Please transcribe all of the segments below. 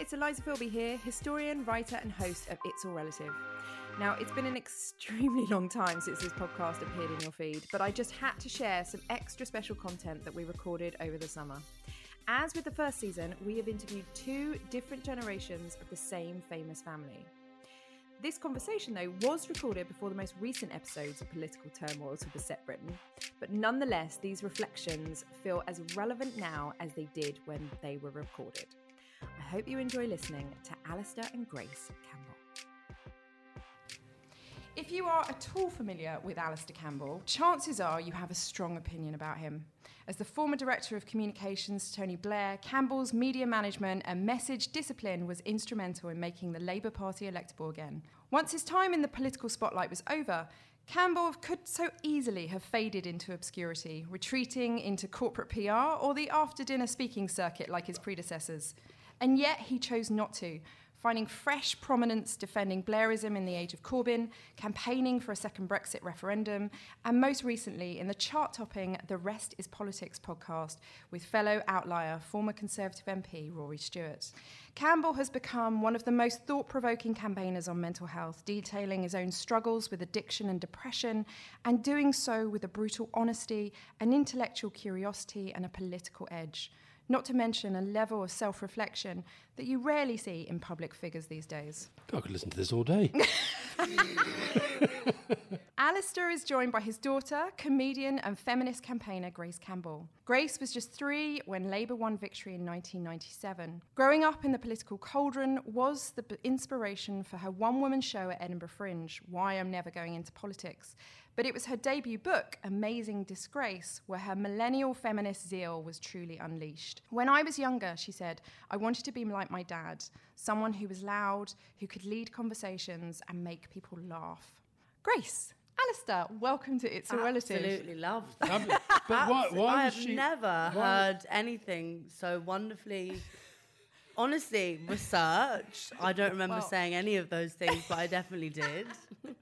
it's Eliza Philby here, historian, writer, and host of It's All Relative. Now, it's been an extremely long time since this podcast appeared in your feed, but I just had to share some extra special content that we recorded over the summer. As with the first season, we have interviewed two different generations of the same famous family. This conversation, though, was recorded before the most recent episodes of political turmoil to beset Britain, but nonetheless, these reflections feel as relevant now as they did when they were recorded. Hope you enjoy listening to Alistair and Grace Campbell. If you are at all familiar with Alistair Campbell, chances are you have a strong opinion about him. As the former director of communications to Tony Blair, Campbell's media management and message discipline was instrumental in making the Labour Party electable again. Once his time in the political spotlight was over, Campbell could so easily have faded into obscurity, retreating into corporate PR or the after dinner speaking circuit like his predecessors. And yet he chose not to, finding fresh prominence defending Blairism in the age of Corbyn, campaigning for a second Brexit referendum, and most recently in the chart topping The Rest is Politics podcast with fellow outlier, former Conservative MP Rory Stewart. Campbell has become one of the most thought provoking campaigners on mental health, detailing his own struggles with addiction and depression, and doing so with a brutal honesty, an intellectual curiosity, and a political edge not to mention a level of self reflection that you rarely see in public figures these days. Oh, I could listen to this all day. Alistair is joined by his daughter, comedian and feminist campaigner Grace Campbell. Grace was just three when Labour won victory in 1997. Growing up in the political cauldron was the inspiration for her one woman show at Edinburgh Fringe, Why I'm Never Going Into Politics. But it was her debut book, Amazing Disgrace, where her millennial feminist zeal was truly unleashed. When I was younger, she said, I wanted to be like my dad, someone who was loud, who could lead conversations and make people laugh. Grace, Alistair, welcome to It's All Relative. Absolutely loved that. Um, but why, why I've she, never why- heard anything so wonderfully. Honestly, research. I don't remember Well- saying any of those things, but I definitely did.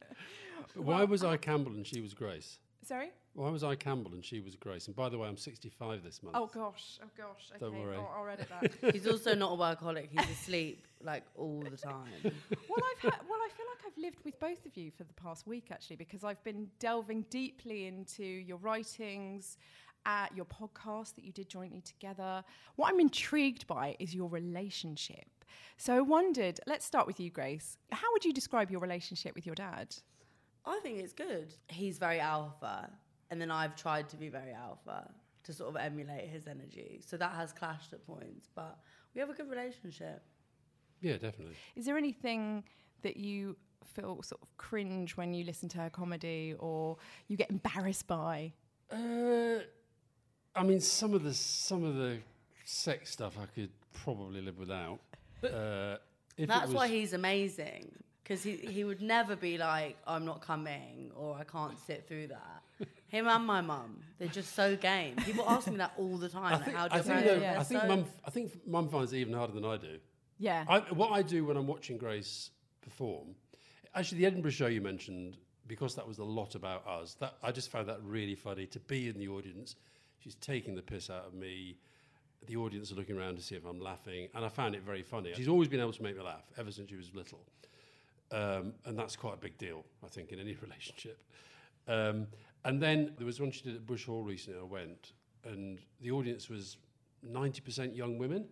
Why was I Campbell and she was Grace? Sorry? Why was I Campbell and she was Grace? And by the way, I'm 65 this month. Oh gosh, oh gosh. Okay, Don't worry. I'll, I'll edit that. He's also not a workaholic. He's asleep like all the time. well, I've had, well, I feel like I've lived with both of you for the past week actually, because I've been delving deeply into your writings, At your podcast that you did jointly together. What I'm intrigued by is your relationship. So I wondered, let's start with you, Grace. How would you describe your relationship with your dad? I think it's good. He's very alpha, and then I've tried to be very alpha to sort of emulate his energy. So that has clashed at points, but we have a good relationship. Yeah, definitely. Is there anything that you feel sort of cringe when you listen to her comedy, or you get embarrassed by? Uh, I mean, some of the some of the sex stuff I could probably live without. Uh, if it That's was- why he's amazing. Because he, he would never be like, I'm not coming or I can't sit through that. Him and my mum, they're just so game. People ask me that all the time. I think, how do I think, manage? Yeah. I think So- mum. I think mum finds it even harder than I do. Yeah. I, what I do when I'm watching Grace perform, actually, the Edinburgh show you mentioned, because that was a lot about us. That I just found that really funny to be in the audience. She's taking the piss out of me. The audience are looking around to see if I'm laughing, and I found it very funny. She's always been able to make me laugh ever since she was little, um, and that's quite a big deal, I think, in any relationship. Um, and then there was one she did at Bush Hall recently. I went, and the audience was 90% young women.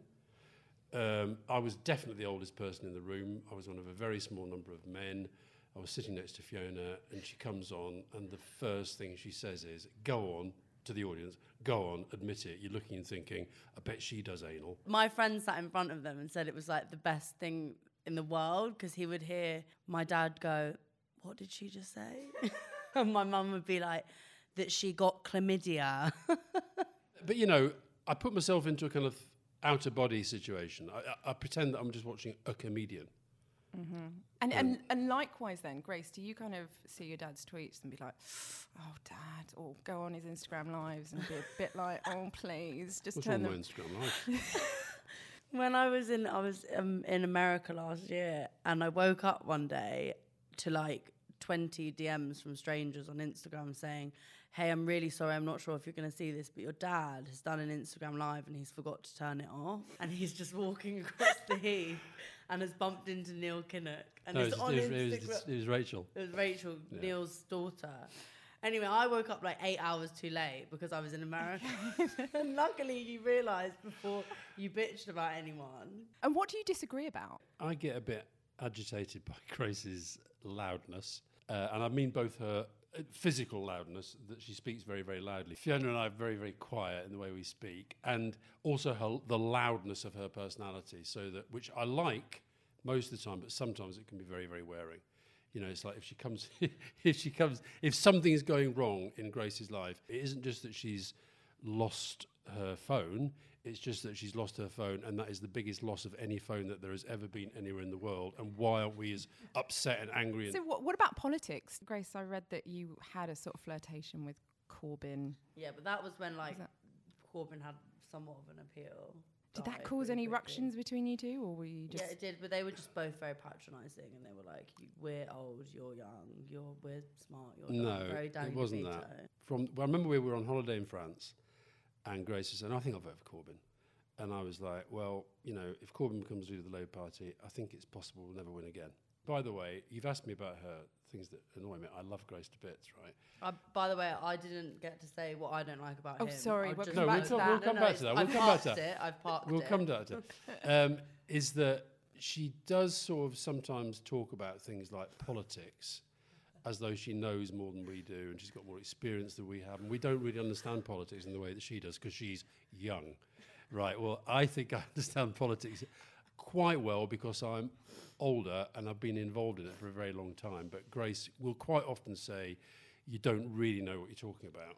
Um, I was definitely the oldest person in the room. I was one of a very small number of men. I was sitting next to Fiona, and she comes on, and the first thing she says is, "Go on." To the audience, go on, admit it. You're looking and thinking, I bet she does anal. My friend sat in front of them and said it was like the best thing in the world because he would hear my dad go, What did she just say? and my mum would be like, That she got chlamydia. But you know, I put myself into a kind of outer body situation. I, I, I pretend that I'm just watching a comedian. Mm-hmm. And, and and likewise, then, Grace, do you kind of see your dad's tweets and be like, "Oh, dad," or go on his Instagram lives and be a bit like, "Oh, please, just What's turn wrong with them." my Instagram life? When I was in, I was um, in America last year, and I woke up one day to like twenty DMs from strangers on Instagram saying, hey, I'm really sorry. I'm not sure if you're going to see this, but your dad has done an Instagram live and he's forgot to turn it off. And he's just walking across the heath and has bumped into Neil Kinnock. And no, it it's was, on it, was, Instagram. it, was, it was Rachel. It was Rachel, Yeah. Neil's daughter. Anyway, I woke up like eight hours too late because I was in America. and luckily, you realised before you bitched about anyone. And what do you disagree about? I get a bit agitated by Grace's loudness, uh, and I mean both her uh, physical loudness that she speaks very, very loudly. Fiona and I are very, very quiet in the way we speak, and also her, the loudness of her personality. So that which I like most of the time, but sometimes it can be very, very wearing. You know, it's like if she comes, if she comes, if something is going wrong in Grace's life, it isn't just that she's lost her phone. It's just that she's lost her phone, and that is the biggest loss of any phone that there has ever been anywhere in the world. And why aren't we as upset and angry? And So, what, what about politics? Grace, I read that you had a sort of flirtation with Corbyn. Yeah, but that was when like that- Corbyn had somewhat of an appeal. Did that cause pretty any quickly. ructions between you two, or were you just. Yeah, it did, but they were just both very patronising, and they were like, "We're old, you're young, you're we're smart, you're No, dumb." Very it wasn't that. from well, I remember we were on holiday in France, and Grace was saying, "I think I'll vote for Corbyn," and I was like, "Well, you know, if Corbyn becomes leader of the Labour Party, I think it's possible we'll never win again." By the way, you've asked me about her things that annoy me. I love Grace to bits, right? Uh, by the way, I didn't get to say what I don't like about Oh, him. sorry, we'll just- come No, back we'll to come, that. we'll come no, back it's- to that. We'll I've come back to that. it. I've parked We'll it. come to that. um, is that she does sort of sometimes talk about things like politics as though she knows more than we do and she's got more experience than we have. And we don't really understand politics in the way that she does because she's young. Right. Well, I think I understand politics quite well because I'm older and I've been involved in it for a very long time. But Grace will quite often say, You don't really know what you're talking about.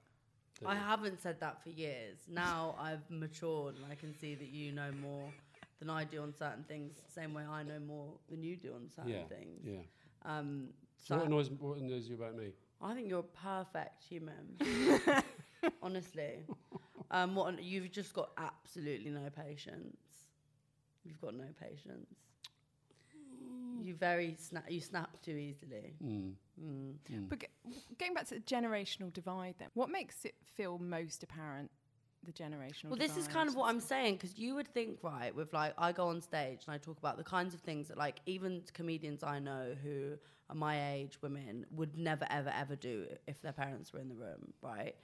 I haven't said that for years. Now I've matured and I can see that you know more than I do on certain things, same way I know more than you do on certain Yeah. things. Yeah. Um, So, so what, annoys, what annoys you about me? I think you're a perfect human. Honestly. Um, what you've just got absolutely no patience. You've got no patience. You very snap. You snap too easily. Mm. Mm. But g- getting back to the generational divide, then, what makes it feel most apparent, the generational Well, this is kind of what I'm saying because you would think, right, with like, I go on stage and I talk about the kinds of things that, like, even comedians I know who are my age, women, would never, ever, ever do if their parents were in the room, right?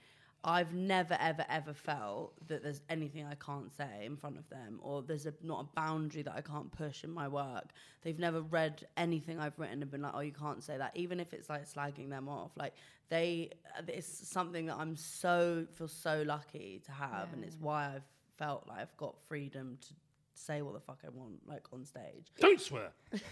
I've never, ever, ever felt that there's anything I can't say in front of them, or there's a, not a boundary that I can't push in my work. They've never read anything I've written and been like, "Oh, you can't say that," even if it's like slagging them off. Like they, it's something that I'm so feel so lucky to have, and it's why I've felt like I've got freedom to say what the fuck I want, like on stage. Don't swear.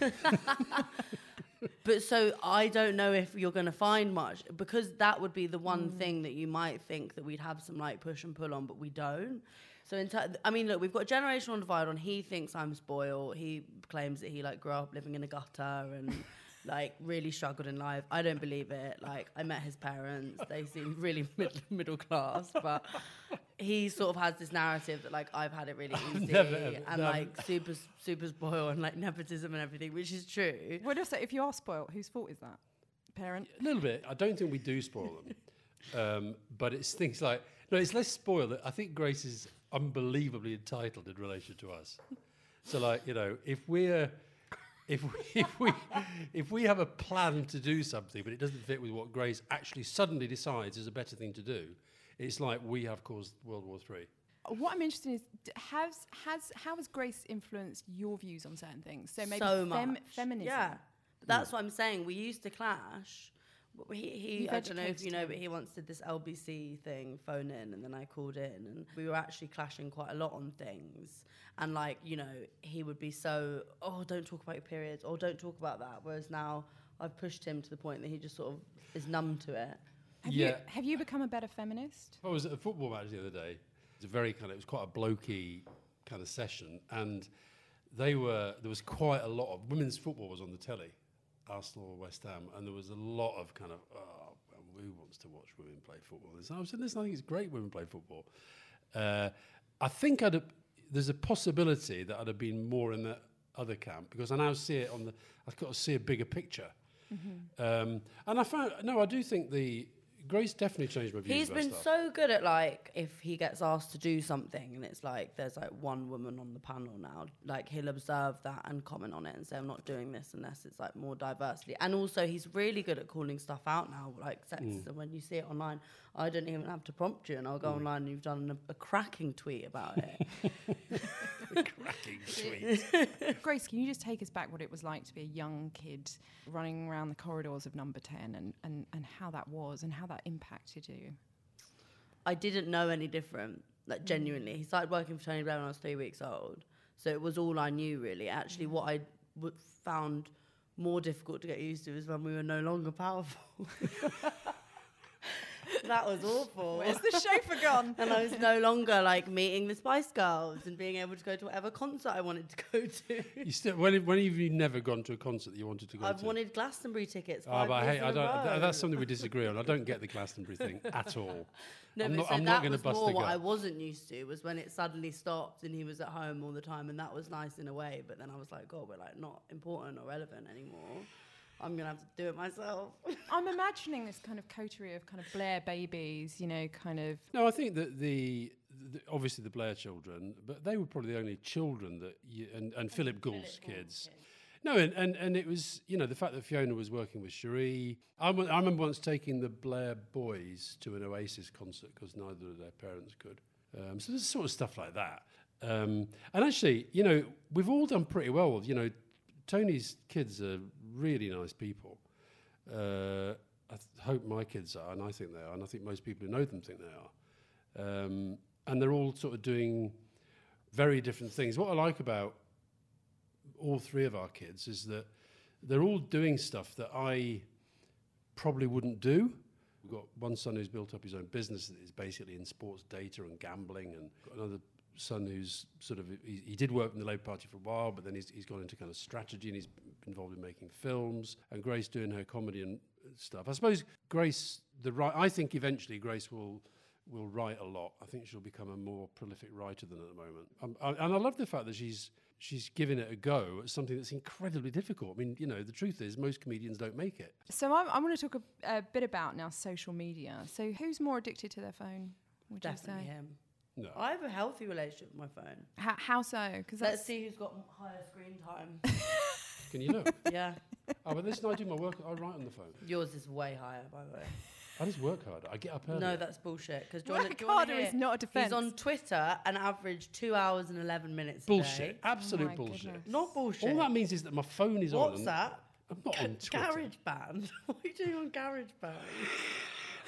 But so I don't know if you're going to find much because that would be the one mm. thing that you might think that we'd have some like push and pull on, but we don't. So in I mean, look, we've got a generational divide on. He thinks I'm spoiled. He claims that he like grew up living in a gutter and like really struggled in life. I don't believe it. Like I met his parents. They seem really mid- middle class, but he sort of has this narrative that like I've had it really easy never, and never. like super super spoiled and like nepotism and everything, which is true. What if, if you are spoiled, whose fault is that? Parent? A little bit. I don't think we do spoil them. Um, but it's things like, no, it's less spoiled. I think Grace is unbelievably entitled in relation to us. So, like, you know, if we're. If we, if we if we have a plan to do something but it doesn't fit with what Grace actually suddenly decides is a better thing to do, it's like we have caused World War Three. What I'm interested in is has has how has Grace influenced your views on certain things? So maybe so fem- much. feminism. Yeah, but that's what I'm saying. We used to clash. But He, he I don't know if you know, but he once did this LBC thing, phone in, and then I called in, and we were actually clashing quite a lot on things. And like, you know, he would be so, oh, don't talk about your periods, or don't talk about that. Whereas now I've pushed him to the point that he just sort of is numb to it. Have you Yeah. have you become a better feminist? I was at a football match the other day. It was a very kind of, it was quite a blokey kind of session, and they were there was quite a lot of women's football was on the telly, Arsenal, West Ham, and there was a lot of kind of oh, who wants to watch women play football? And I was saying, listen, I think it's great women play football. Uh, I think I'd have, there's a possibility that I'd have been more in the other camp because I now see it on the I've got to see a bigger picture. Um, and I found no, I do think the Grace definitely changed my views He's been so good at like if he gets asked to do something and it's like there's like one woman on the panel now, like he'll observe that and comment on it and say I'm not doing this unless it's like more diversity. And also he's really good at calling stuff out now, like sexism. Mm. When you see it online, I don't even have to prompt you, and I'll go mm. online and you've done a, a cracking tweet about it. cracking tweet. Grace, can you just take us back what it was like to be a young kid running around the corridors of number 10 and, and, and how that was and how that impacted you? I didn't know any different, like mm. genuinely. He started working for Tony Blair when I was three weeks old, so it was all I knew really. Actually, mm. what I w- found more difficult to get used to is when we were no longer powerful. that was awful. Where's the chauffeur gone? and I was no longer like meeting the Spice Girls and being able to go to whatever concert I wanted to go to. You still, when, when have you never gone to a concert that you wanted to go to? I've wanted Glastonbury tickets. Oh, five but I years hate, in I a don't, th- that's something we disagree on. I don't get the Glastonbury thing at all. No, I'm but not- so I'm that not gonna was bust more the what. I wasn't used to was when it suddenly stopped and he was at home all the time, and that was nice in a way. But then I was like, God, we're like not important or relevant anymore. I'm gonna have to do it myself. I'm imagining this kind of coterie of kind of Blair babies, you know, kind of. No, I think that the, the obviously the Blair children, but they were probably the only children that you, and, and Philip Gould's kids. No, and, and, and it was, you know, the fact that Fiona was working with Cherie. I, I remember once taking the Blair boys to an Oasis concert because neither of their parents could. Um, so there's sort of stuff like that. Um, and actually, you know, we've all done pretty well. You know, Tony's kids are really nice people. Uh, I th- hope my kids are, and I think they are, and I think most people who know them think they are. Um, and they're all sort of doing very different things. What I like about all three of our kids is that they're all doing stuff that I probably wouldn't do. We've got one son who's built up his own business that is basically in sports data and gambling, and another son who's sort of he, he did work in the Labour Party for a while, but then he's, he's gone into kind of strategy and he's involved in making films. And Grace doing her comedy and stuff. I suppose Grace, the right, I think eventually Grace will will write a lot. I think she'll become a more prolific writer than at the moment. Um, I, and I love the fact that she's she's giving it a go at something that's incredibly difficult. I mean, you know, the truth is most comedians don't make it. So I'm, I want to talk a, a bit about now social media. So who's more addicted to their phone? Would Definitely you say? him. No. I have a healthy relationship with my phone. How, how so? Because Let's see who's got m- higher screen time. Can you look? yeah, oh, but listen, I do my work. I write on the phone. yours is way higher, by the way. I just work harder. I get up early. No, that's bullshit. Because Work harder is not a defence. He's on Twitter and average two hours and eleven minutes. a bullshit. day. Absolute oh my bullshit. goodness. Not bullshit. All that means is that my phone is on. What's and that? I'm not on Twitter. Garage band. what are you doing on GarageBand?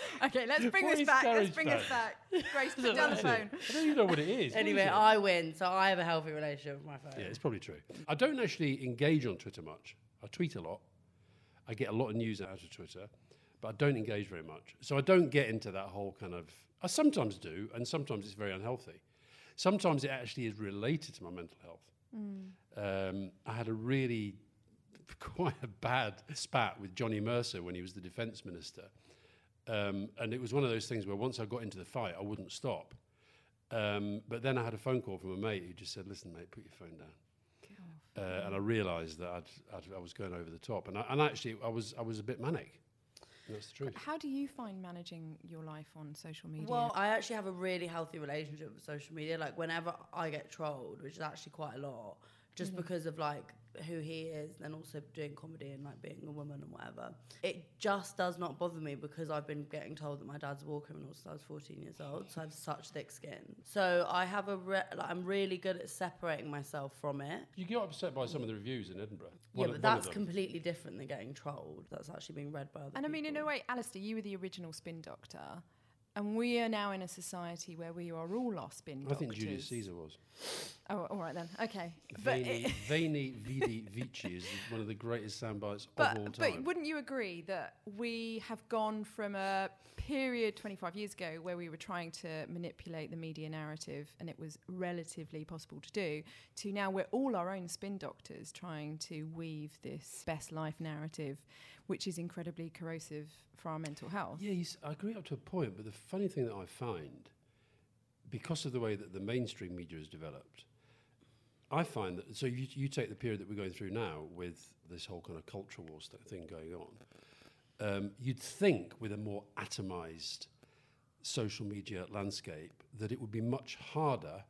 Okay, let's bring What this back. Let's garage bring us band? back. Grace, put down the phone. I don't even know what it is. Anyway, is it? I win, so I have a healthy relationship with my phone. Yeah, it's probably true. I don't actually engage on Twitter much. I tweet a lot. I get a lot of news out of Twitter, but I don't engage very much. So I don't get into that whole kind of. I sometimes do, and sometimes it's very unhealthy. Sometimes it actually is related to my mental health. Um, I had a really quite a bad spat with Johnny Mercer when he was the defence minister. Um, and it was one of those things where once I got into the fight, I wouldn't stop. Um, but then I had a phone call from a mate who just said, "Listen, mate, put your phone down." Uh, and I realised that I'd, I'd, I was going over the top, and, I, and actually, I was I was a bit manic. That's the truth. How do you find managing your life on social media? Well, I actually have a really healthy relationship with social media. Like whenever I get trolled, which is actually quite a lot, just because of like who he is, and also doing comedy and like being a woman and whatever. It just does not bother me because I've been getting told that my dad's a war criminal since I was 14 years old, so I have such thick skin. So I have a re- like, I'm really good at separating myself from it. You get upset by some of the reviews in Edinburgh. Yeah, but of- one of that's completely different than getting trolled. That's actually being read by other and I mean, in a way, Alistair, you were the original spin doctor. And we are now in a society where we are all our spin I doctors. think Julius Caesar was. Oh, all right then. Okay. Veni, Veni Vidi Vici is one of the greatest sound bites but, of all time. but wouldn't you agree that we have gone from a period 25 years ago where we were trying to manipulate the media narrative and it was relatively possible to do to now we're all our own spin doctors trying to weave this best life narrative which is incredibly corrosive for our mental health Yeah, you s- I agree up to a point, but the funny thing that I find, because of the way that the mainstream media has developed, I find that. So you, you take the period that we're going through now with this whole kind of culture war thing going on. Um, you'd think with a more atomized social media landscape that it would be much harder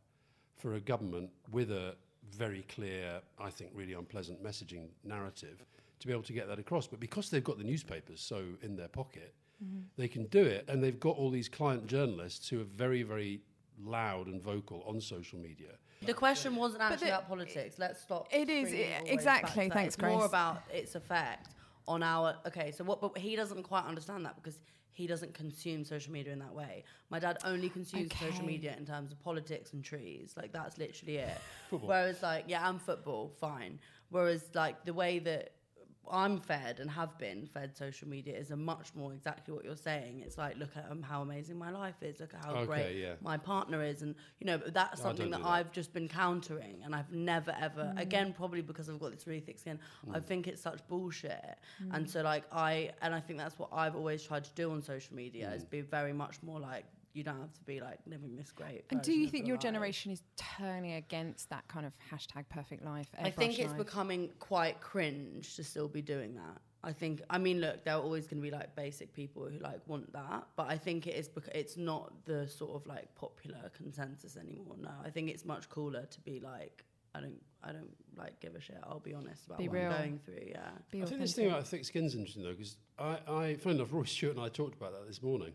for a government with a very clear, I think, really unpleasant messaging narrative to be able to get that across. But because they've got the newspapers so in their pocket, mm-hmm. they can do it. And they've got all these client journalists who are very, very loud and vocal on social media. The question wasn't actually the, about politics. Let's stop. It is exactly. Thanks, it's Grace. More about its effect on our. Okay, so what? But he doesn't quite understand that because he doesn't consume social media in that way. My dad only consumes okay. social media in terms of politics and trees. Like that's literally it. Football. Whereas like yeah, and football, fine. Whereas like the way that I'm fed and have been fed social media is a much more exactly what you're saying. It's like, look at um, how amazing my life is. Look at how okay, great yeah. my partner is, and you know that's something that, that, I've just been countering, and I've never ever mm. again probably because I've got this really thick skin. Mm. I think it's such bullshit, mm. and so like I and I think that's what I've always tried to do on social media is mm. be very much more like you don't have to be like living this great. And do you think your life. generation is turning against that kind of hashtag perfect life? I think it's life? becoming quite cringe to still be doing that. I think. I mean, look, there are always going to be like basic people who like want that, but I think it is because it's not the sort of like popular consensus anymore. No, I think it's much cooler to be like. I don't, I don't like give a shit. I'll be honest about be what real. I'm going through. Yeah. Be I think this thing about thick skin's is interesting though, because I, I, funny enough, Rory Stewart and I talked about that this morning.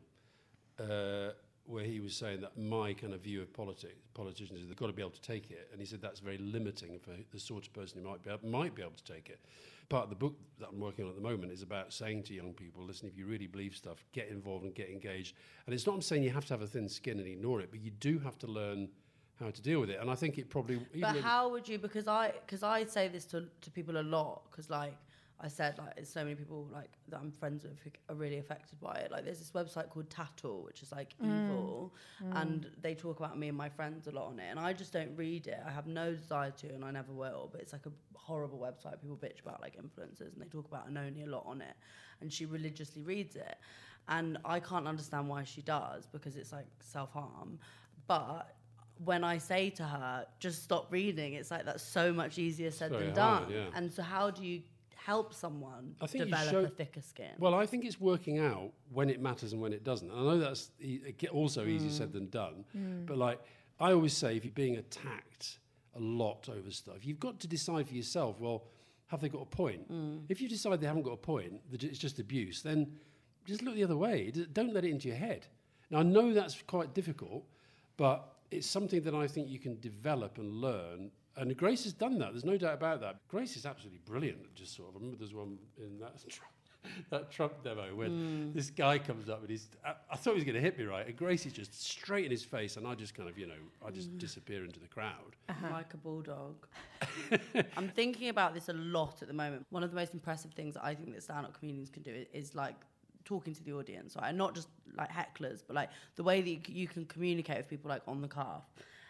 Uh, where he was saying that my kind of view of politics, politicians is they've got to be able to take it, and he said that's very limiting for the sort of person who might be able, might be able to take it. Part of the book that I'm working on at the moment is about saying to young people, listen, if you really believe stuff, get involved and get engaged. And it's not I'm saying you have to have a thin skin and ignore it, but you do have to learn how to deal with it. And I think it probably. But how would you? Because I because I say this to to people a lot because like I said like there's so many people like that I'm friends with who are really affected by it. Like there's this website called Tattle, which is like mm. evil, mm. and they talk about me and my friends a lot on it. And I just don't read it. I have no desire to, and I never will. But it's like a horrible website. People bitch about like influencers, and they talk about Anoni a lot on it. And she religiously reads it, and I can't understand why she does because it's like self harm. But when I say to her, just stop reading, it's like that's so much easier said than done. yeah. And so, how do you help someone I think develop show, a thicker skin? Well, I think it's working out when it matters and when it doesn't. And I know that's e- also mm. easier said than done. Mm. But like I always say, if you're being attacked a lot over stuff, you've got to decide for yourself. Well, have they got a point? Mm. If you decide they haven't got a point, that it's just abuse, then just look the other way. Don't let it into your head. Now I know that's quite difficult, but it's something that I think you can develop and learn and Grace has done that. There's no doubt about that. Grace is absolutely brilliant. Just sort of, I remember there's one in that Trump, that Trump demo when mm. this guy comes up and he's. I, I thought he was going to hit me right, and Grace is just straight in his face, and I just kind of, you know, I just mm. disappear into the crowd uh-huh. like a bulldog. I'm thinking about this a lot at the moment. One of the most impressive things that I think that stand-up comedians can do is, is like talking to the audience, right? And not just like hecklers, but like the way that you, you can communicate with people like on the cuff.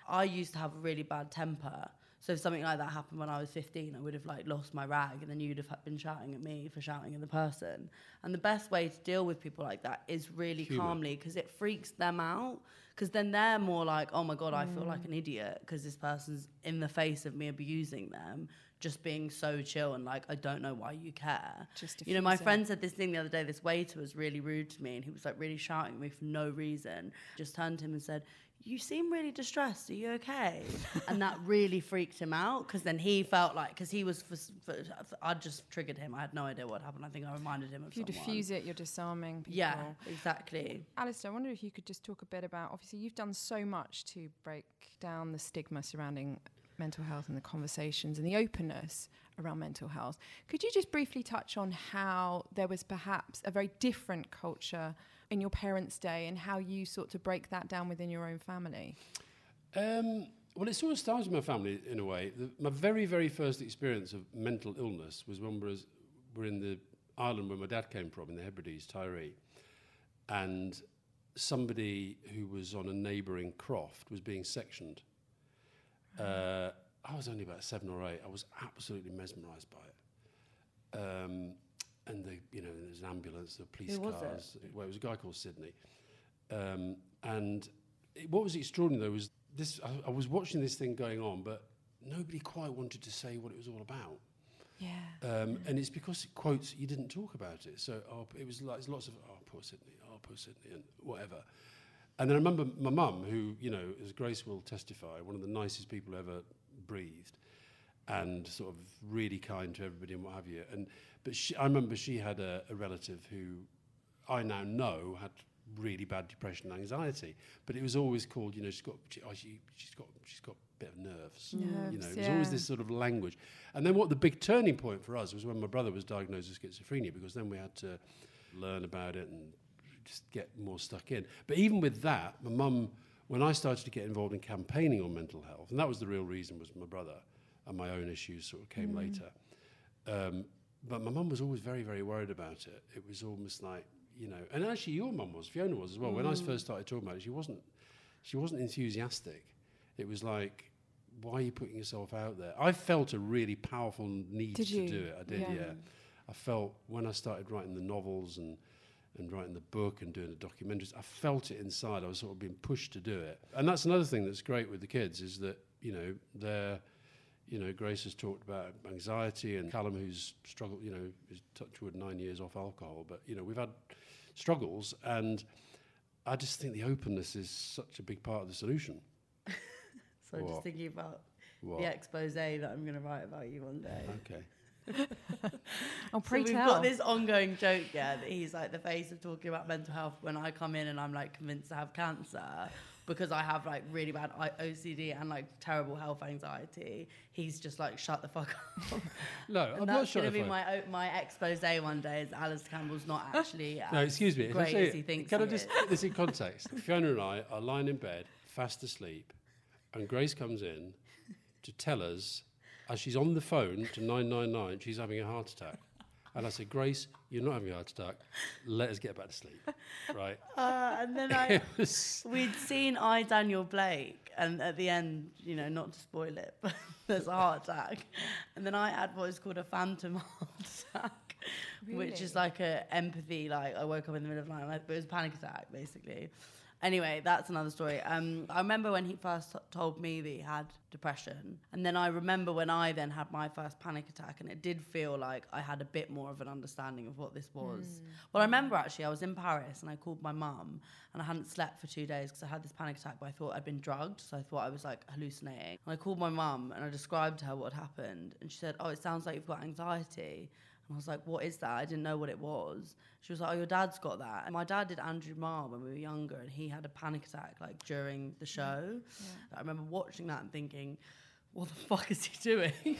I used to have a really bad temper so if something like that happened when I was 15, I would have like lost my rag, and then you'd have been shouting at me for shouting at the person. And the best way to deal with people like that is really Humour. calmly, because it freaks them out. Because then they're more like, oh my god, I feel like an mm. idiot because this person's in the face of me abusing them, just being so chill and like, I don't know why you care. Just you know, my friend said this thing the other day. This waiter was really rude to me, and he was like really shouting at me for no reason. Just turned to him and said, you seem really distressed. Are you okay? and that really freaked him out because then he felt like, because he was, for, for, I just triggered him. I had no idea what happened. I think I reminded him of If you someone. diffuse it, you're disarming people. Yeah, exactly. Alistair, I wonder if you could just talk a bit about, obviously, you've done so much to break down the stigma surrounding mental health and the conversations and the openness around mental health. Could you just briefly touch on how there was perhaps a very different culture in your parents' day and how you sought to break that down within your own family? Um, well, it sort of started with my family in a way. The, my very, very first experience of mental illness was when we was, were in the island where my dad came from, in the Hebrides, Tiree. And somebody who was on a neighbouring croft was being sectioned. Uh, I was only about seven or eight. I was absolutely mesmerised by it. Um, and the you know there's an ambulance, the police Who cars. Was it? Well, it was a guy called Sydney, um, and it, what was extraordinary though was this. I, I was watching this thing going on, but nobody quite wanted to say what it was all about. Yeah. Um, and it's because it quotes you didn't talk about it. So oh, it was like lots of oh poor Sydney, oh poor Sydney, and whatever. And then I remember my mum, who you know, as Grace will testify, one of the nicest people ever breathed, and sort of really kind to everybody and what have you. And but she, I remember she had a, a relative who I now know had really bad depression and anxiety, but it was always called, you know, she's got she, oh, she, she's got she's got a bit of nerves. you know, Nerves, it was always this sort of language. And then what the big turning point for us was when my brother was diagnosed with schizophrenia, because then we had to learn about it and just get more stuck in. But even with that, my mum, when I started to get involved in campaigning on mental health, and that was the real reason was my brother and my own issues sort of came later. Um, but my mum was always very, very worried about it. It was almost like, you know, and actually your mum was, Fiona was as well. When I mm. first started talking about it, she wasn't, she wasn't enthusiastic. It was like, why are you putting yourself out there? I felt a really powerful need Did to you? do it. I did, Yeah. yeah. I felt when I started writing the novels and and writing the book and doing the documentaries, I felt it inside. I was sort of being pushed to do it. And that's another thing that's great with the kids is that, you know, they're, you know, Grace has talked about anxiety and Callum, who's struggled, you know, is touch wood nine years off alcohol. But, you know, we've had struggles and I just think the openness is such a big part of the solution. So I'm just thinking about What? the expose that I'm going to write about you one day. Okay. Oh, So pray we've tell. got this ongoing joke, yeah, that he's like the face of talking about mental health when I come in and I'm like convinced I have cancer because I have like really bad OCD and like terrible health anxiety. He's just like shut the fuck up. No, and I'm not that's going to be I- my my expose one day. Is Alistair Campbell's not actually No, um, excuse me. great as he thinks. Can I just is. put this in context? Fiona and I are lying in bed, fast asleep, and Grace comes in to tell us, as she's on the phone to 999, she's having a heart attack. And I said, Grace, you're not having a heart attack. Let us get back to sleep. Right? Uh, and then I, we'd seen I Daniel Blake, and at the end, you know, not to spoil it, but there's a heart attack, and then I had what is called a phantom heart attack, which is like a empathy. Like I woke up in the middle of the night, but it was a panic attack basically. Anyway, that's another story. Um, I remember when he first t- told me that he had depression, and then I remember when I then had my first panic attack, and it did feel like I had a bit more of an understanding of what this was. Well, I remember actually I was in Paris and I called my mum, and I hadn't slept for two days because I had this panic attack, but I thought I'd been drugged, so I thought I was like hallucinating. And I called my mum and I described to her what had happened, and she said, "Oh, it sounds like you've got anxiety." I was like, what is that? I didn't know what it was. She was like, oh, your dad's got that. And my dad did Andrew Marr when we were younger, and he had a panic attack like during the show. I remember watching that and thinking, what the fuck is he doing?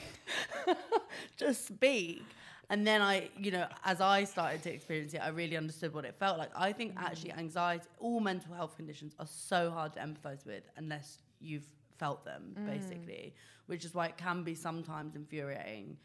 Just speak. And then I, you know, as I started to experience it, I really understood what it felt like. I think mm. actually anxiety, all mental health conditions are so hard to empathize with unless you've felt them, mm. basically, which is why it can be sometimes infuriating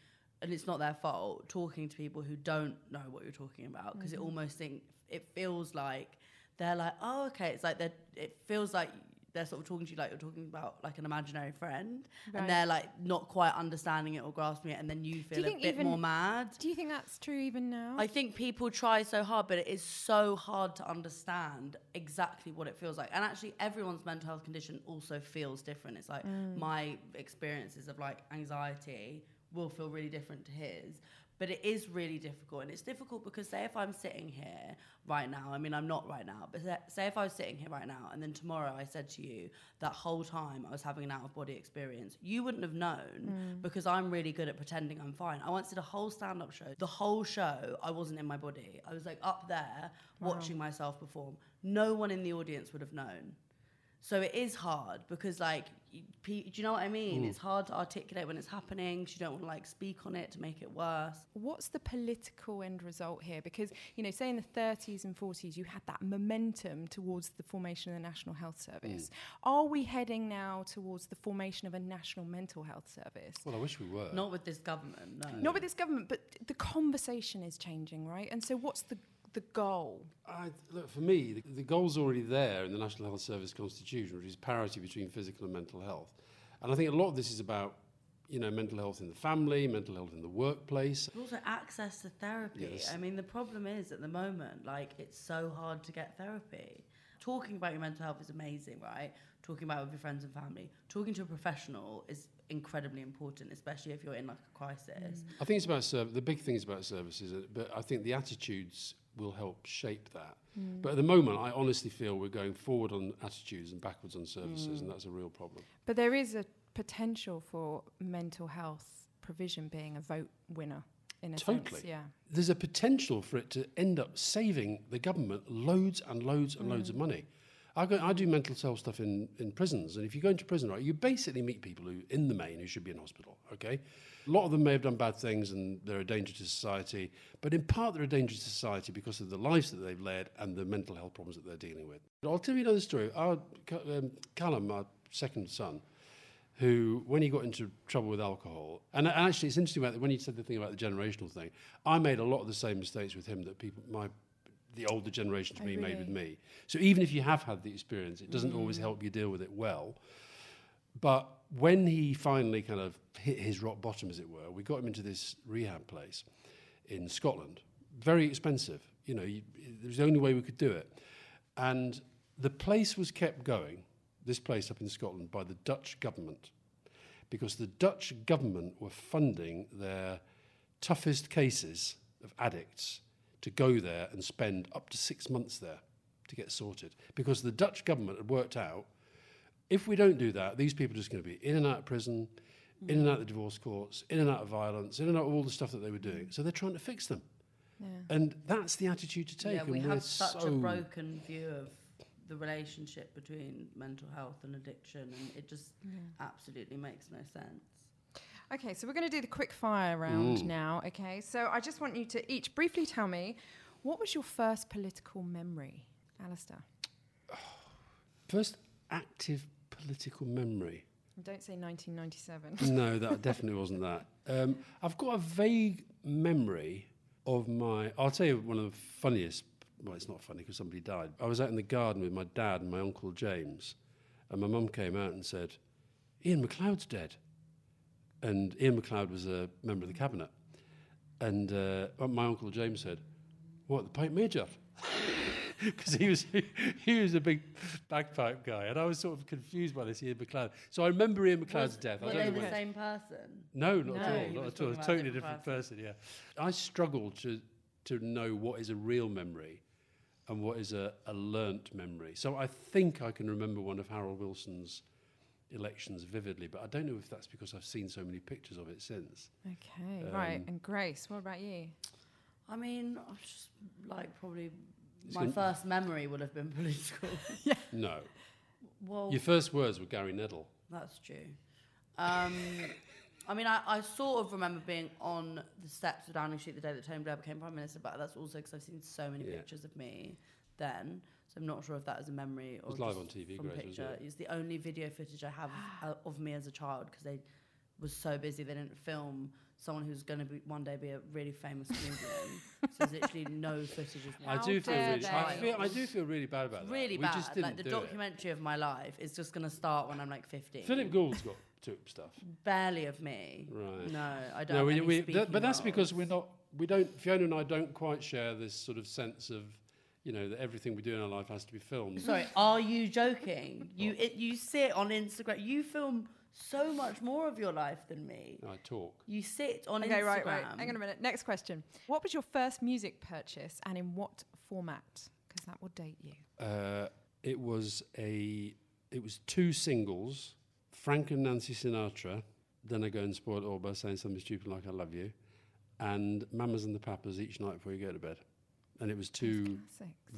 and it's not their fault talking to people who don't know what you're talking about because it mm-hmm. almost think it feels like they're like oh okay it's like they're it feels like they're sort of talking to you like you're talking about like an imaginary friend Right. and they're like not quite understanding it or grasping it and then you feel a bit even- more mad Do you think that's true even now? I think people try so hard, but it is so hard to understand exactly what it feels like. And actually, everyone's mental health condition also feels different. It's like mm. my experiences of like anxiety will feel really different to his. But it is really difficult. And it's difficult because, say, if I'm sitting here right now, I mean, I'm not right now, but say- if I was sitting here right now and then tomorrow I said to you that whole time I was having an out of body experience, you wouldn't have known mm. because I'm really good at pretending I'm fine. I once did a whole stand up show. The whole show, I wasn't in my body. I was like up there watching myself perform. No one in the audience would have known. So it is hard because, like, do you know what I mean? Hmm. It's hard to articulate when it's happening. 'cause you don't want to like speak on it to make it worse. What's the political end result here? Because, you know, say in the 30s and 40s, you had that momentum towards the formation of the National Health Service. Hmm. Are we heading now towards the formation of a National Mental Health Service? well, I wish we were. Not with this government, no. Not with this government, but the conversation is changing, right? And so, what's the the goal? I, look, for me, the, the goal's already there in the National Health Service Constitution, which is parity between physical and mental health. And I think a lot of this is about, you know, mental health in the family, mental health in the workplace. But also access to therapy. Yes. I mean, the problem is at the moment, like, it's so hard to get therapy. talking about your mental health is amazing, right? Talking about it with your friends and family. Talking to a professional is incredibly important, especially if you're in like a crisis. I think it's about serv- the big thing is about services, but I think the attitudes will help shape that. Mm. But at the moment, I honestly feel we're going forward on attitudes and backwards on services, and mm. that's a real problem. But there is a potential for mental health provision being a vote winner in a Totally. sense. Yeah. There's a potential for it to end up saving the government loads and loads and loads mm. of money. I, go, I do mental health stuff in, in prisons, and if you go into prison, right, you basically meet people who, in the main, who should be in hospital. Okay, a lot of them may have done bad things and they're a danger to society, but in part they're a danger to society because of the lives that they've led and the mental health problems that they're dealing with. But I'll tell you another story. Our um, Callum, our second son, who, when he got into trouble with alcohol, and actually, it's interesting about that when you said the thing about the generational thing. I made a lot of the same mistakes with him that people, my, the older generation to me, made with me. So even if you have had the experience, it doesn't always mm. help you deal with it well. But when he finally kind of hit his rock bottom, as it were, we got him into this rehab place in Scotland. Very expensive. You know, you, it was the only way we could do it. And the place was kept going, this place up in Scotland, by the Dutch government because the Dutch government were funding their toughest cases of addicts to go there and spend up to six months there to get sorted. Because the Dutch government had worked out if we don't do that, these people are just going to be in and out of prison, in and out of the divorce courts, in and out of violence, in and out of all the stuff that they were doing. So they're trying to fix them. Yeah. And that's the attitude to take. Yeah, we and have such so a broken view of the relationship between mental health and addiction, and it just absolutely makes no sense. Okay, so we're going to do the quick fire round Mm. now. Okay, so I just want you to each briefly tell me what was your first political memory, Alistair? First active political memory. Don't say 1997. no, that definitely wasn't that. Um, I've got a vague memory of my. I'll tell you one of the funniest. Well, it's not funny because somebody died. I was out in the garden with my dad and my uncle James, and my mum came out and said, "Ian McLeod's dead." And Ian McLeod was a member of the cabinet, and uh, my uncle James said, "What the Pipe Major?" Because he was he was a big bagpipe guy, and I was sort of confused by this Ian McLeod. So I remember Ian McLeod's death. I Were they the same person? No, not No, at all. Not at all. A totally different different person. Yeah, I struggle to to know what is a real memory and what is a, a learnt memory. So I think I can remember one of Harold Wilson's elections vividly, but I don't know if that's because I've seen so many pictures of it since. Okay, right. Um, And Grace, what about you? I mean, I just like probably It's my first memory would have been political. No, well, your first words were Gary Nedell. That's true. Um, I mean, I, I sort of remember being on the steps of Downing Street the day that Tony Blair became Prime Minister, but that's also because I've seen so many Yeah. pictures of me then. So I'm not sure if that is a memory or was live on TV, from Grace, picture. it? It's the only video footage I have of, me as a child because they was so busy they didn't film someone who's going to be one day be a really famous comedian. so there's literally no footage of me. I do feel really, I feel, I do feel really bad about that. really we bad. Just didn't like the do documentary of my life is just going to start when I'm like 15. Philip Gould's got took stuff. barely of me. Right. No, I don't. No, have we, any we, that, but that's because we're not. We don't. Fiona and I don't quite share this sort of sense of, you know, that everything we do in our life has to be filmed. Sorry, are you joking? You it, you sit on Instagram. You film so much more of your life than me. I talk. You sit on Okay, Instagram. right, right. Hang on a minute. Next question. What was your first music purchase and in what format? Because that will date you. Uh, it was a. It was two singles, Frank and Nancy Sinatra. Then I go and spoil it all by saying something stupid like "I love you," and Mamas and the Papas each night before you go to bed. And it was two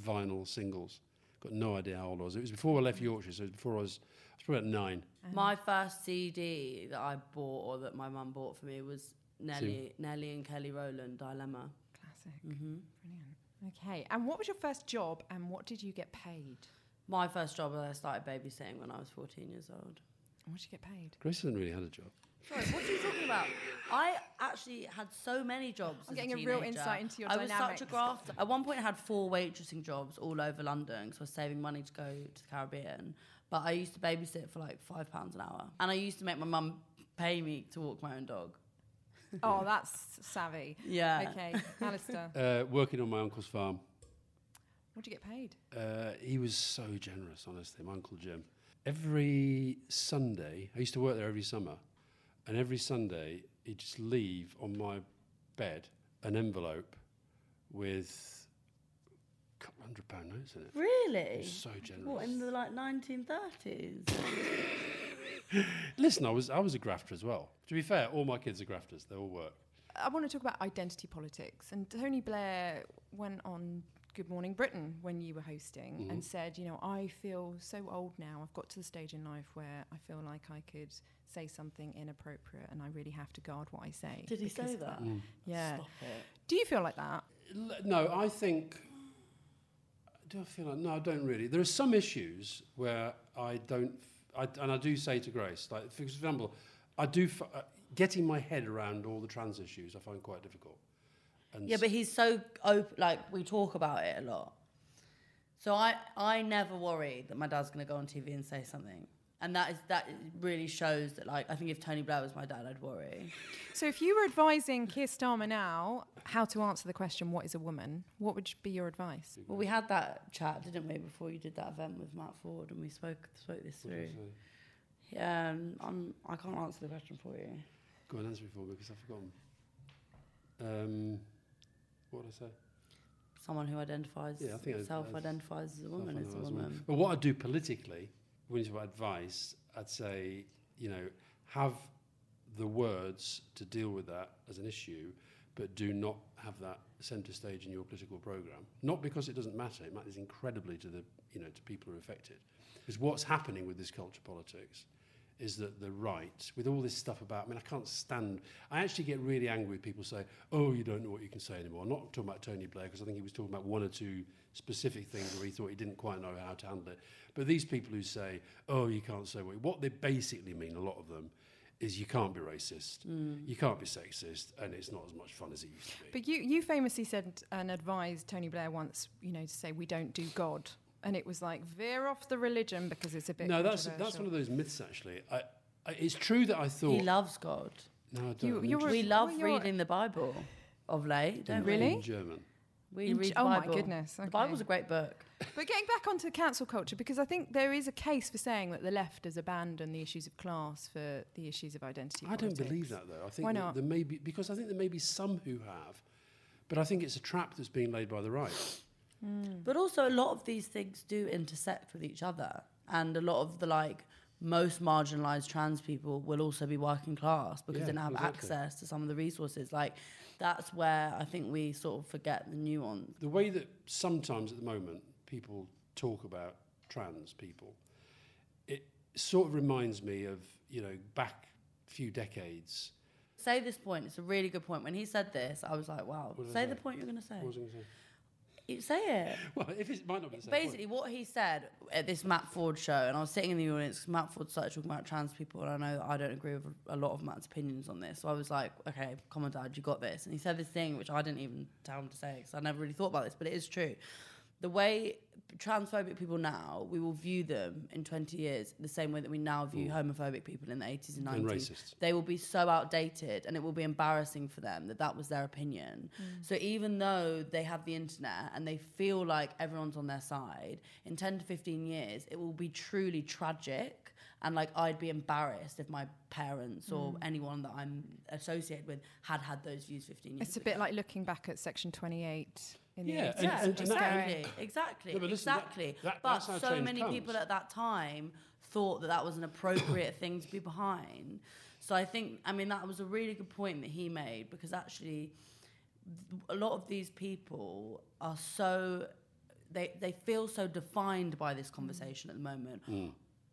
vinyl singles. Got no idea how old I was. It was before I left Yorkshire, so it was before I was. I was probably about nine. My first CD that I bought or that my mum bought for me was Nelly, Nelly and Kelly Rowland Dilemma. Classic. hmm Brilliant. Okay. And what was your first job and what did you get paid? My first job, was I started babysitting when I was 14 years old. What did you get paid? Grace hasn't really had a job. Sorry, what are you talking about? I actually had so many jobs. I'm as getting a a, real insight into your I was such a grafter. At one point, I had four waitressing jobs all over London because I was saving money to go to the Caribbean. But I used to babysit for like five pounds an hour, and I used to make my mum pay me to walk my own dog. Oh, that's savvy. Yeah. Okay, Alistair. Uh, working on my uncle's farm. What do you get paid? Uh, he was so generous, honestly, my Uncle Jim. Every Sunday, I used to work there every summer, and every Sunday he'd just leave on my bed an envelope with a couple hundred pound notes in it. He Really? was so generous. What in the like 1930s? Listen, I was I was a grafter as well. To be fair, all my kids are grafters. They all work. I want to talk about identity politics. And Tony Blair went on Good Morning Britain when you were hosting and Mhm. said, you know, I feel so old now. I've got to the stage in life where I feel like I could say something inappropriate and I really have to guard what I say. Did he say because that? Mm. Yeah. Stop it. Do you feel like that? L- No, I think. Do I feel like no? I don't really. There are some issues where I don't, I, and I do say to Grace, like for example, I do f- uh, getting my head around all the trans issues. I find quite difficult. And Yeah, but he's so open. Like we talk about it a lot. So I, I never worry that my dad's going to go on TV and say something, and that is that really shows that. Like I think if Tony Blair was my dad, I'd worry. So if you were advising Keir Starmer now how to answer the question, what is a woman, what would be your advice? Well, we had that chat, didn't we, before you did that event with Matt Forde, and we spoke spoke this what did through. say? Yeah, and I'm I can't answer the question for you. Go on, answer it for me because I've forgotten. Um, what did I say? Someone who identifies Yeah, I think self-identifies as a woman is a Self-identifies as a woman. But what I do politically, when you talk about advice, I'd say, you know, have the words to deal with that as an issue, but do not have that centre stage in your political programme. Not because it doesn't matter, it matters incredibly to the, you know, to people who are affected. Because what's happening with this culture politics is that the right, with all this stuff about, I mean, I can't stand, I actually get really angry with people say, oh, you don't know what you can say anymore. I'm not talking about Tony Blair, because I think he was talking about one or two specific things where he thought he didn't quite know how to handle it. But these people who say, oh, you can't say what, what they basically mean, a lot of them, is you can't be racist, mm. you can't be sexist, and it's not as much fun as it used to be. But you, you famously said and advised Tony Blair once, you know, to say we don't do God. And it was like veer off the religion because it's a bit no, that's that's one of those myths. Actually, I, I, it's true that I thought. He loves God. no, I don't. You- I'm you're interested We love well, reading the Bible of late, don't Really? in German. We In read J- the oh my Bible. goodness, The okay. Bible's a great book. But getting back onto cancel culture, because I think there is a case for saying that the left has abandoned the issues of class for the issues of identity. I don't believe that though. I think Why not? there may be because I think there may be some who have, but I think it's a trap that's being laid by the right. Mm. But also, a lot of these things do intersect with each other, and a lot of the like most marginalized trans people will also be working class because Yeah, they don't have exactly. access to some of the resources. Like that's where I think we sort of forget the nuance. The way that sometimes at the moment people talk about trans people, it sort of reminds me of you know back a few decades. Say this point. It's a really good point. When he said this, I was like, "Wow." What did I Say say? the point you're going to say. You say it. Well, if it might not be the same Basically, point. what he said at this Matt Forde show, and I was sitting in the audience Matt Forde started talking about trans people, and I know I don't agree with a lot of Matt's opinions on this. So I was like, okay, come on, Dad, you got this. And he said this thing, which I didn't even tell him to say because I never really thought about this, but it is true. The way transphobic people now, we will view them in 20 years the same way that we now view mm. homophobic people in the 80s and 90s And racist. they will be so outdated and it will be embarrassing for them that that was their opinion. Mm. So even though they have the internet and they feel like everyone's on their side, in 10 to 15 years, it will be truly tragic. And like, I'd be embarrassed if my parents or mm. anyone that I'm associated with had had those views 15 years It's a bit like looking back at Section 28 in the Yeah, 80s. and- Yeah, and- and that- exactly, exactly, No, but listen, exactly. that- but so many comes. people at that time thought that that was an appropriate thing to be behind. So I think, I mean, that was a really good point that he made because actually, a lot of these people are so they they feel so defined by this conversation at the moment. Mm.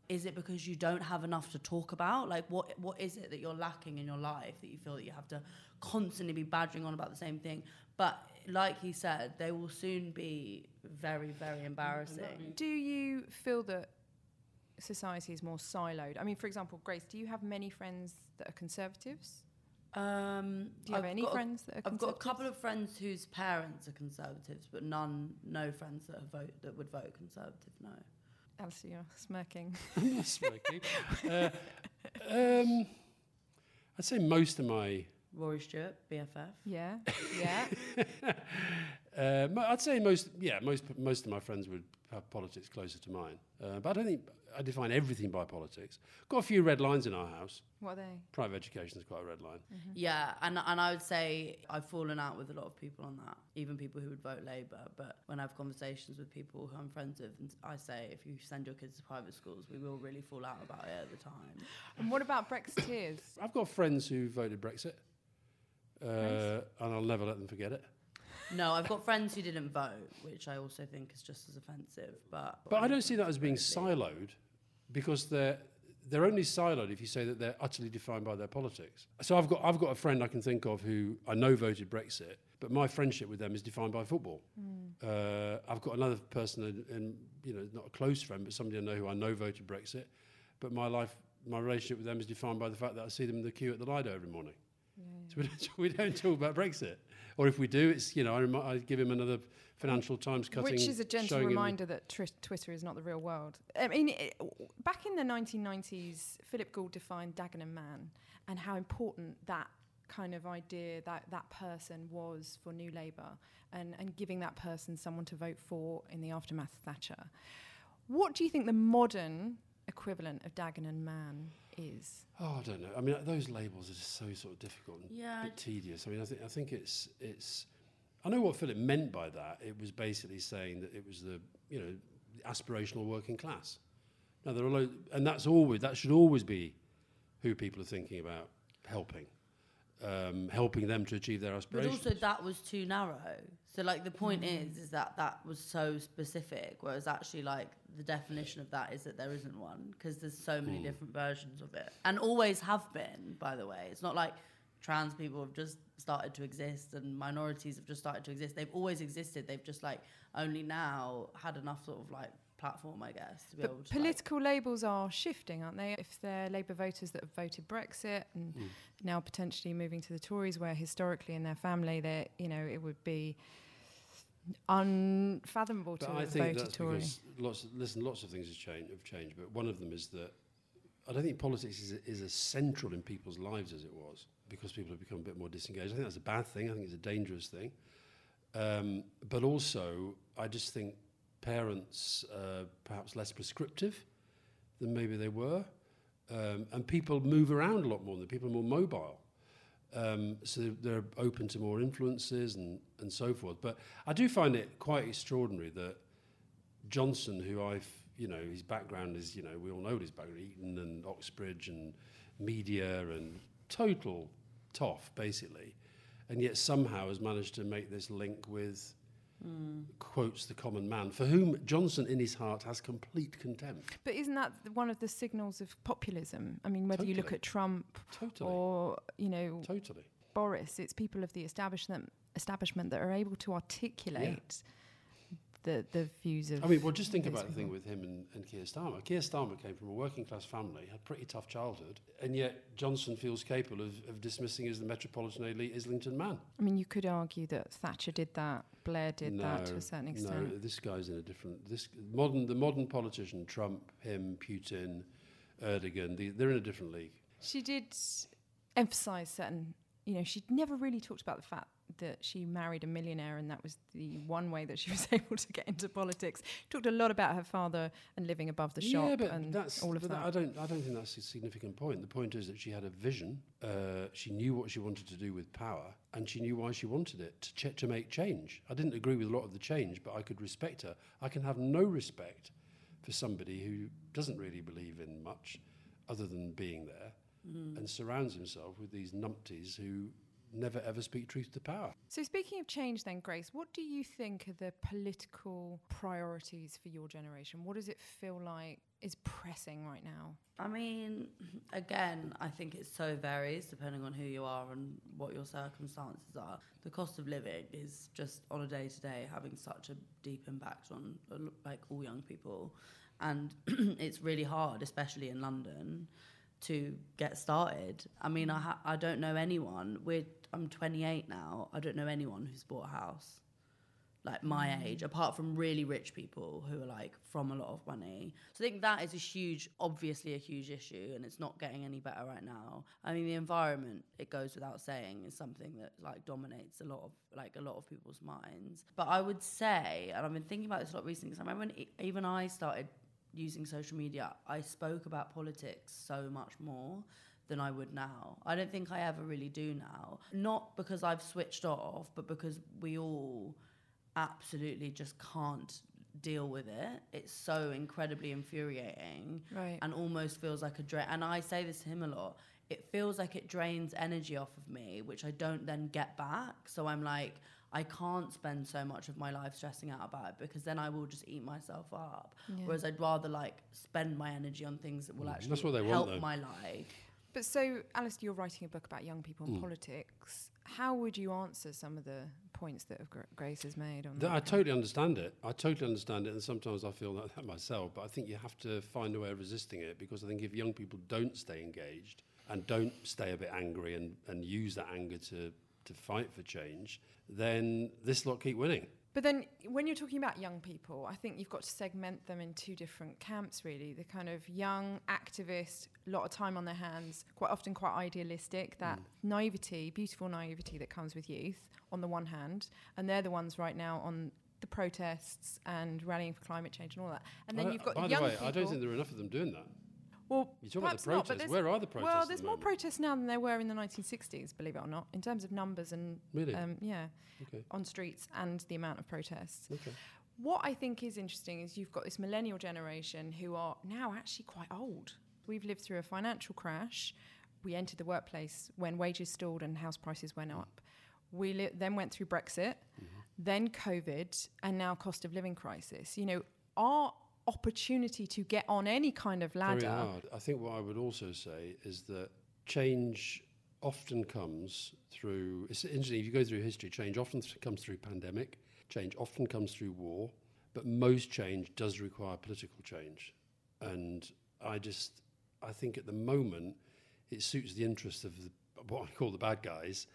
Is it because you don't have enough to talk about? Like, what what is it that you're lacking in your life that you feel that you have to constantly be badgering on about the same thing? But like he said, they will soon be very, very embarrassing. Do you feel that society is more siloed? I mean, for example, Grace, do you have many friends that are conservatives? Um, Do you have I've any got a- friends that are I've got a couple of friends whose parents are conservatives, but none, no friends that have vote that would vote conservative. No. Alistair, you're smirking. I'm not smoking. uh, um, I'd say most of my Rory Stewart, BFF. Yeah, yeah. Uh, I'd say most, yeah, most most of my friends would have politics closer to mine, uh, but I don't think I define everything by politics. Got a few red lines in our house. What are they? Private education is quite a red line. Yeah, and and I would say I've fallen out with a lot of people on that, even people who would vote Labour. But when I have conversations with people who I'm friends with, and I say if you send your kids to private schools, we will really fall out about it at the time. And what about Brexiteers? I've got friends who voted Brexit, uh, and I'll never let them forget it. No, I've got friends who didn't vote, which I also think is just as offensive. But But I don't see that as being siloed, because they're they're only siloed if you say that they're utterly defined by their politics. So I've got I've got a friend I can think of who I know voted Brexit, but my friendship with them is defined by football. Uh, I've got another person, in, in, you know, not a close friend, but somebody I know who I know voted Brexit, but my life, my relationship with them is defined by the fact that I see them in the queue at the Lido every morning. So we don't, we don't talk about Brexit, or if we do, it's you know I, remi- I give him another Financial Times cutting, Which is a gentle reminder that tr- Twitter is not the real world. I mean, it, back in the 1990s, Philip Gould defined Dagenham Man and how important that kind of idea, that, that person was for New Labour and, and giving that person someone to vote for in the aftermath of Thatcher. What do you think the modern equivalent of Dagenham Man is? Oh, I don't know. I mean, uh, those labels are just so sort of difficult and Yeah, a bit tedious. I mean, I think I think it's it's. I know what Philip meant by that. It was basically saying that it was the you know the aspirational working class. Now there are lo- and that's always that should always be who people are thinking about helping, um, helping them to achieve their aspirations. But also that was too narrow. So like the point is is that that was so specific whereas actually like the definition of that is that there isn't one because there's so many different versions of it. And always have been by the way. It's not like trans people have just started to exist and minorities have just started to exist. They've always existed. They've just like only now had enough sort of like platform I guess to be able But to like, political labels are shifting, aren't they? If they're Labour voters that have voted Brexit and Mm. now potentially moving to the Tories, where historically in their family, they you know it would be unfathomable to But I have think voted that's Tory. because lots. Of, listen, lots of things have changed. Have changed, but one of them is that I don't think politics is, is as central in people's lives as it was because people have become a bit more disengaged. I think that's a bad thing. I think it's a dangerous thing. Um, but also, I just think parents uh, perhaps less prescriptive than maybe they were, um, and people move around a lot more. than People are more mobile. Um, so they're, they're open to more influences and, and so forth. But I do find it quite extraordinary that Johnson, who I've, you know, his background is, you know, we all know his background, Eton and Oxbridge and media and total toff, basically. And yet somehow has managed to make this link with, quotes, the common man, for whom Johnson in his heart has complete contempt. But isn't that one of the signals of populism? I mean, whether you look at Trump Totally. or you know totally. Boris, it's people of the establishment establishment that are able to articulate the the views of. I mean, well, just think about the thing with him and, and Keir Starmer. Keir Starmer came from a working class family, had a pretty tough childhood, and yet Johnson feels capable of, of dismissing as the metropolitan elite Islington man. I mean, you could argue that Thatcher did that, Blair did that to a certain extent. No, this guy's in a different. This modern, the modern politician, Trump, him, Putin, Erdogan, the, they're in a different league. She did emphasise certain, you know, she'd never really talked about the fact that she married a millionaire and that was the one way that she was able to get into politics. Talked a lot about her father and living above the shop yeah, but and that's all of but that. I don't. I don't think that's a significant point. The point is that she had a vision. Uh, she knew what she wanted to do with power, and she knew why she wanted it to ch- to make change. I didn't agree with a lot of the change, but I could respect her. I can have no respect for somebody who doesn't really believe in much, other than being there, and surrounds himself with these numpties who never ever speak truth to power. So, speaking of change, then, Grace, what do you think are the political priorities for your generation? What does it feel like is pressing right now? I mean, again, I think it so varies depending on who you are and what your circumstances are. The cost of living is just on a day to day having such a deep impact on like all young people, and it's really hard, especially in London, to get started. I mean, I ha- I don't know anyone. We're I'm 28 now. I don't know anyone who's bought a house. like my mm. age, apart from really rich people who are like from a lot of money. So I think that is a huge, obviously a huge issue, and it's not getting any better right now. I mean, the environment, it goes without saying, is something that like dominates a lot of like a lot of people's minds. But I would say, and I've been thinking about this a lot recently, because I remember when even I started using social media, I spoke about politics so much more than I would now. I don't think I ever really do now. Not because I've switched off, but because we all absolutely just can't deal with it. It's so incredibly infuriating Right. and almost feels like a drain. And I say this to him a lot. It feels like it drains energy off of me, which I don't then get back. So I'm like, I can't spend so much of my life stressing out about it because then I will just eat myself up. Yeah. Whereas I'd rather like spend my energy on things that will Mm, actually that's what they want, help though. my life. But so, Alistair, you're writing a book about young people and Mm. politics. How would you answer some of the points that Grace has made on Th- that? I totally understand it. I totally understand it, and sometimes I feel like that myself. But I think you have to find a way of resisting it because I think if young people don't stay engaged and don't stay a bit angry and, and use that anger to, to fight for change, then this lot keep winning. But then, when you're talking about young people, I think you've got to segment them in two different camps, really. The kind of young activist, a lot of time on their hands, quite often quite idealistic, that mm. naivety, beautiful naivety that comes with youth, on the one hand. And they're the ones right now on the protests and rallying for climate change and all that. And then you've got by the the way, people. I don't think there are enough of them doing that. Well, You talk about the not, protests. there's- Where are the protests? Well, there's the more moment? protests now than there were in the 1960s, believe it or not, in terms of numbers and Really? um, yeah, okay. on streets and the amount of protests. Okay. What I think is interesting is you've got this millennial generation who are now actually quite old. We've lived through a financial crash. We entered the workplace when wages stalled and house prices went up. We li- then went through Brexit, then COVID, and now cost of living crisis. You know, our opportunity to get on any kind of ladder. Very hard. I think what I would also say is that change often comes through. It's interesting if you go through history. Change often th- comes through pandemic. Change often comes through war, but most change does require political change. And I just, I think at the moment, it suits the interests of the, what I call the bad guys.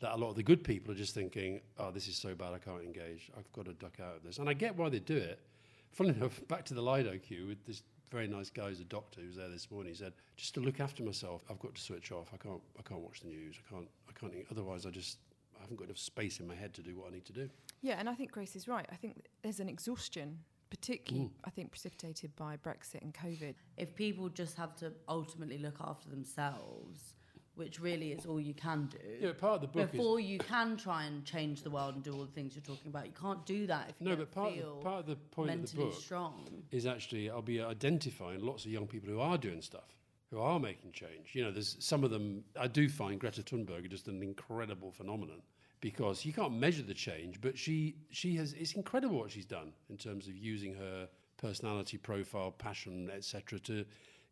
That a lot of the good people are just thinking, "Oh, this is so bad, I can't engage. I've got to duck out of this." And I get why they do it. Funnily enough, back to the Lido queue with this very nice guy who's a doctor who was there this morning. He said, "Just to look after myself, I've got to switch off. I can't. I can't watch the news. I can't. I can't. Otherwise, I just I haven't got enough space in my head to do what I need to do." Yeah, and I think Grace is right. I think there's an exhaustion, particularly, Mm. I think, precipitated by Brexit and COVID. If people just have to ultimately look after themselves, which really is all you can do. Yeah, part of the book is before you can try and change the world and do all the things you're talking about. You can't do that if you no, don't but part of, the, feel part of the point of the mentally book strong. is actually I'll be identifying lots of young people who are doing stuff, who are making change. You know, there's some of them. I do find Greta Thunberg just an incredible phenomenon because you can't measure the change, but she she has. It's incredible what she's done in terms of using her personality profile, passion, etc. To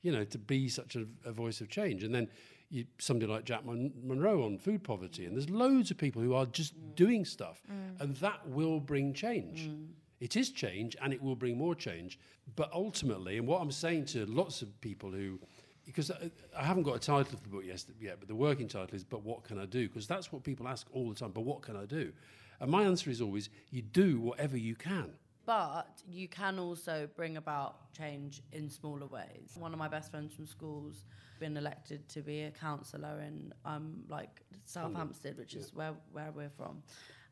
you know to be such a, a voice of change, and then. You, somebody like Jack Mon- Monroe on food poverty, and there's loads of people who are just mm. doing stuff, mm. and that will bring change. Mm. It is change and it will bring more change. But ultimately, and what I'm saying to lots of people who, because I, I haven't got a title of the book yet, but the working title is But What Can I Do? Because that's what people ask all the time, but what can I do? And my answer is always, you do whatever you can. But you can also bring about change in smaller ways. One of my best friends from school's been elected to be a councillor in um, like South Hampstead, which is where, where we're from.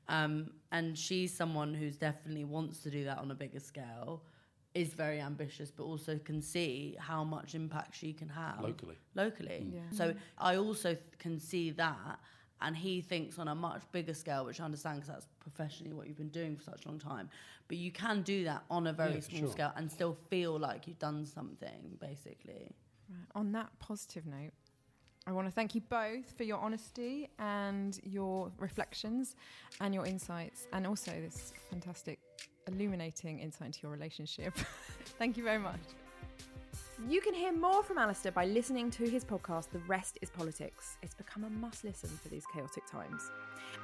Um, and she's someone who's definitely wants to do that on a bigger scale, is very ambitious, but also can see how much impact she can have Locally. locally. Yeah. So I also th- can see that, and he thinks on a much bigger scale, which I understand because that's professionally what you've been doing for such a long time. But you can do that on a very Yeah, small sure. scale and still feel like you've done something, basically. Right. On that positive note, I want to thank you both for your honesty and your reflections and your insights, and also this fantastic, illuminating insight into your relationship. thank you very much. You can hear more from Alistair by listening to his podcast, The Rest is Politics. It's become a must listen for these chaotic times.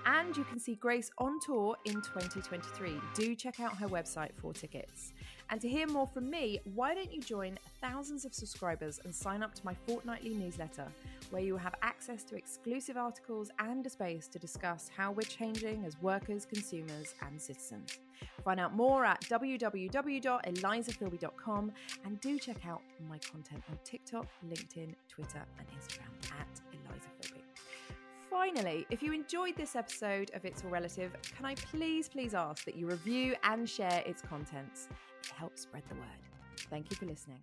And you can see Grace on tour in 2023. Do check out her website for tickets. And to hear more from me, why don't you join thousands of subscribers and sign up to my fortnightly newsletter, where you will have access to exclusive articles and a space to discuss how we're changing as workers, consumers, and citizens. Find out more at www.elizafilby.com and do check out my content on TikTok, LinkedIn, Twitter, and Instagram at Eliza Filby. Finally, if you enjoyed this episode of It's All Relative, can I please, please ask that you review and share its contents? It helps spread the word. Thank you for listening.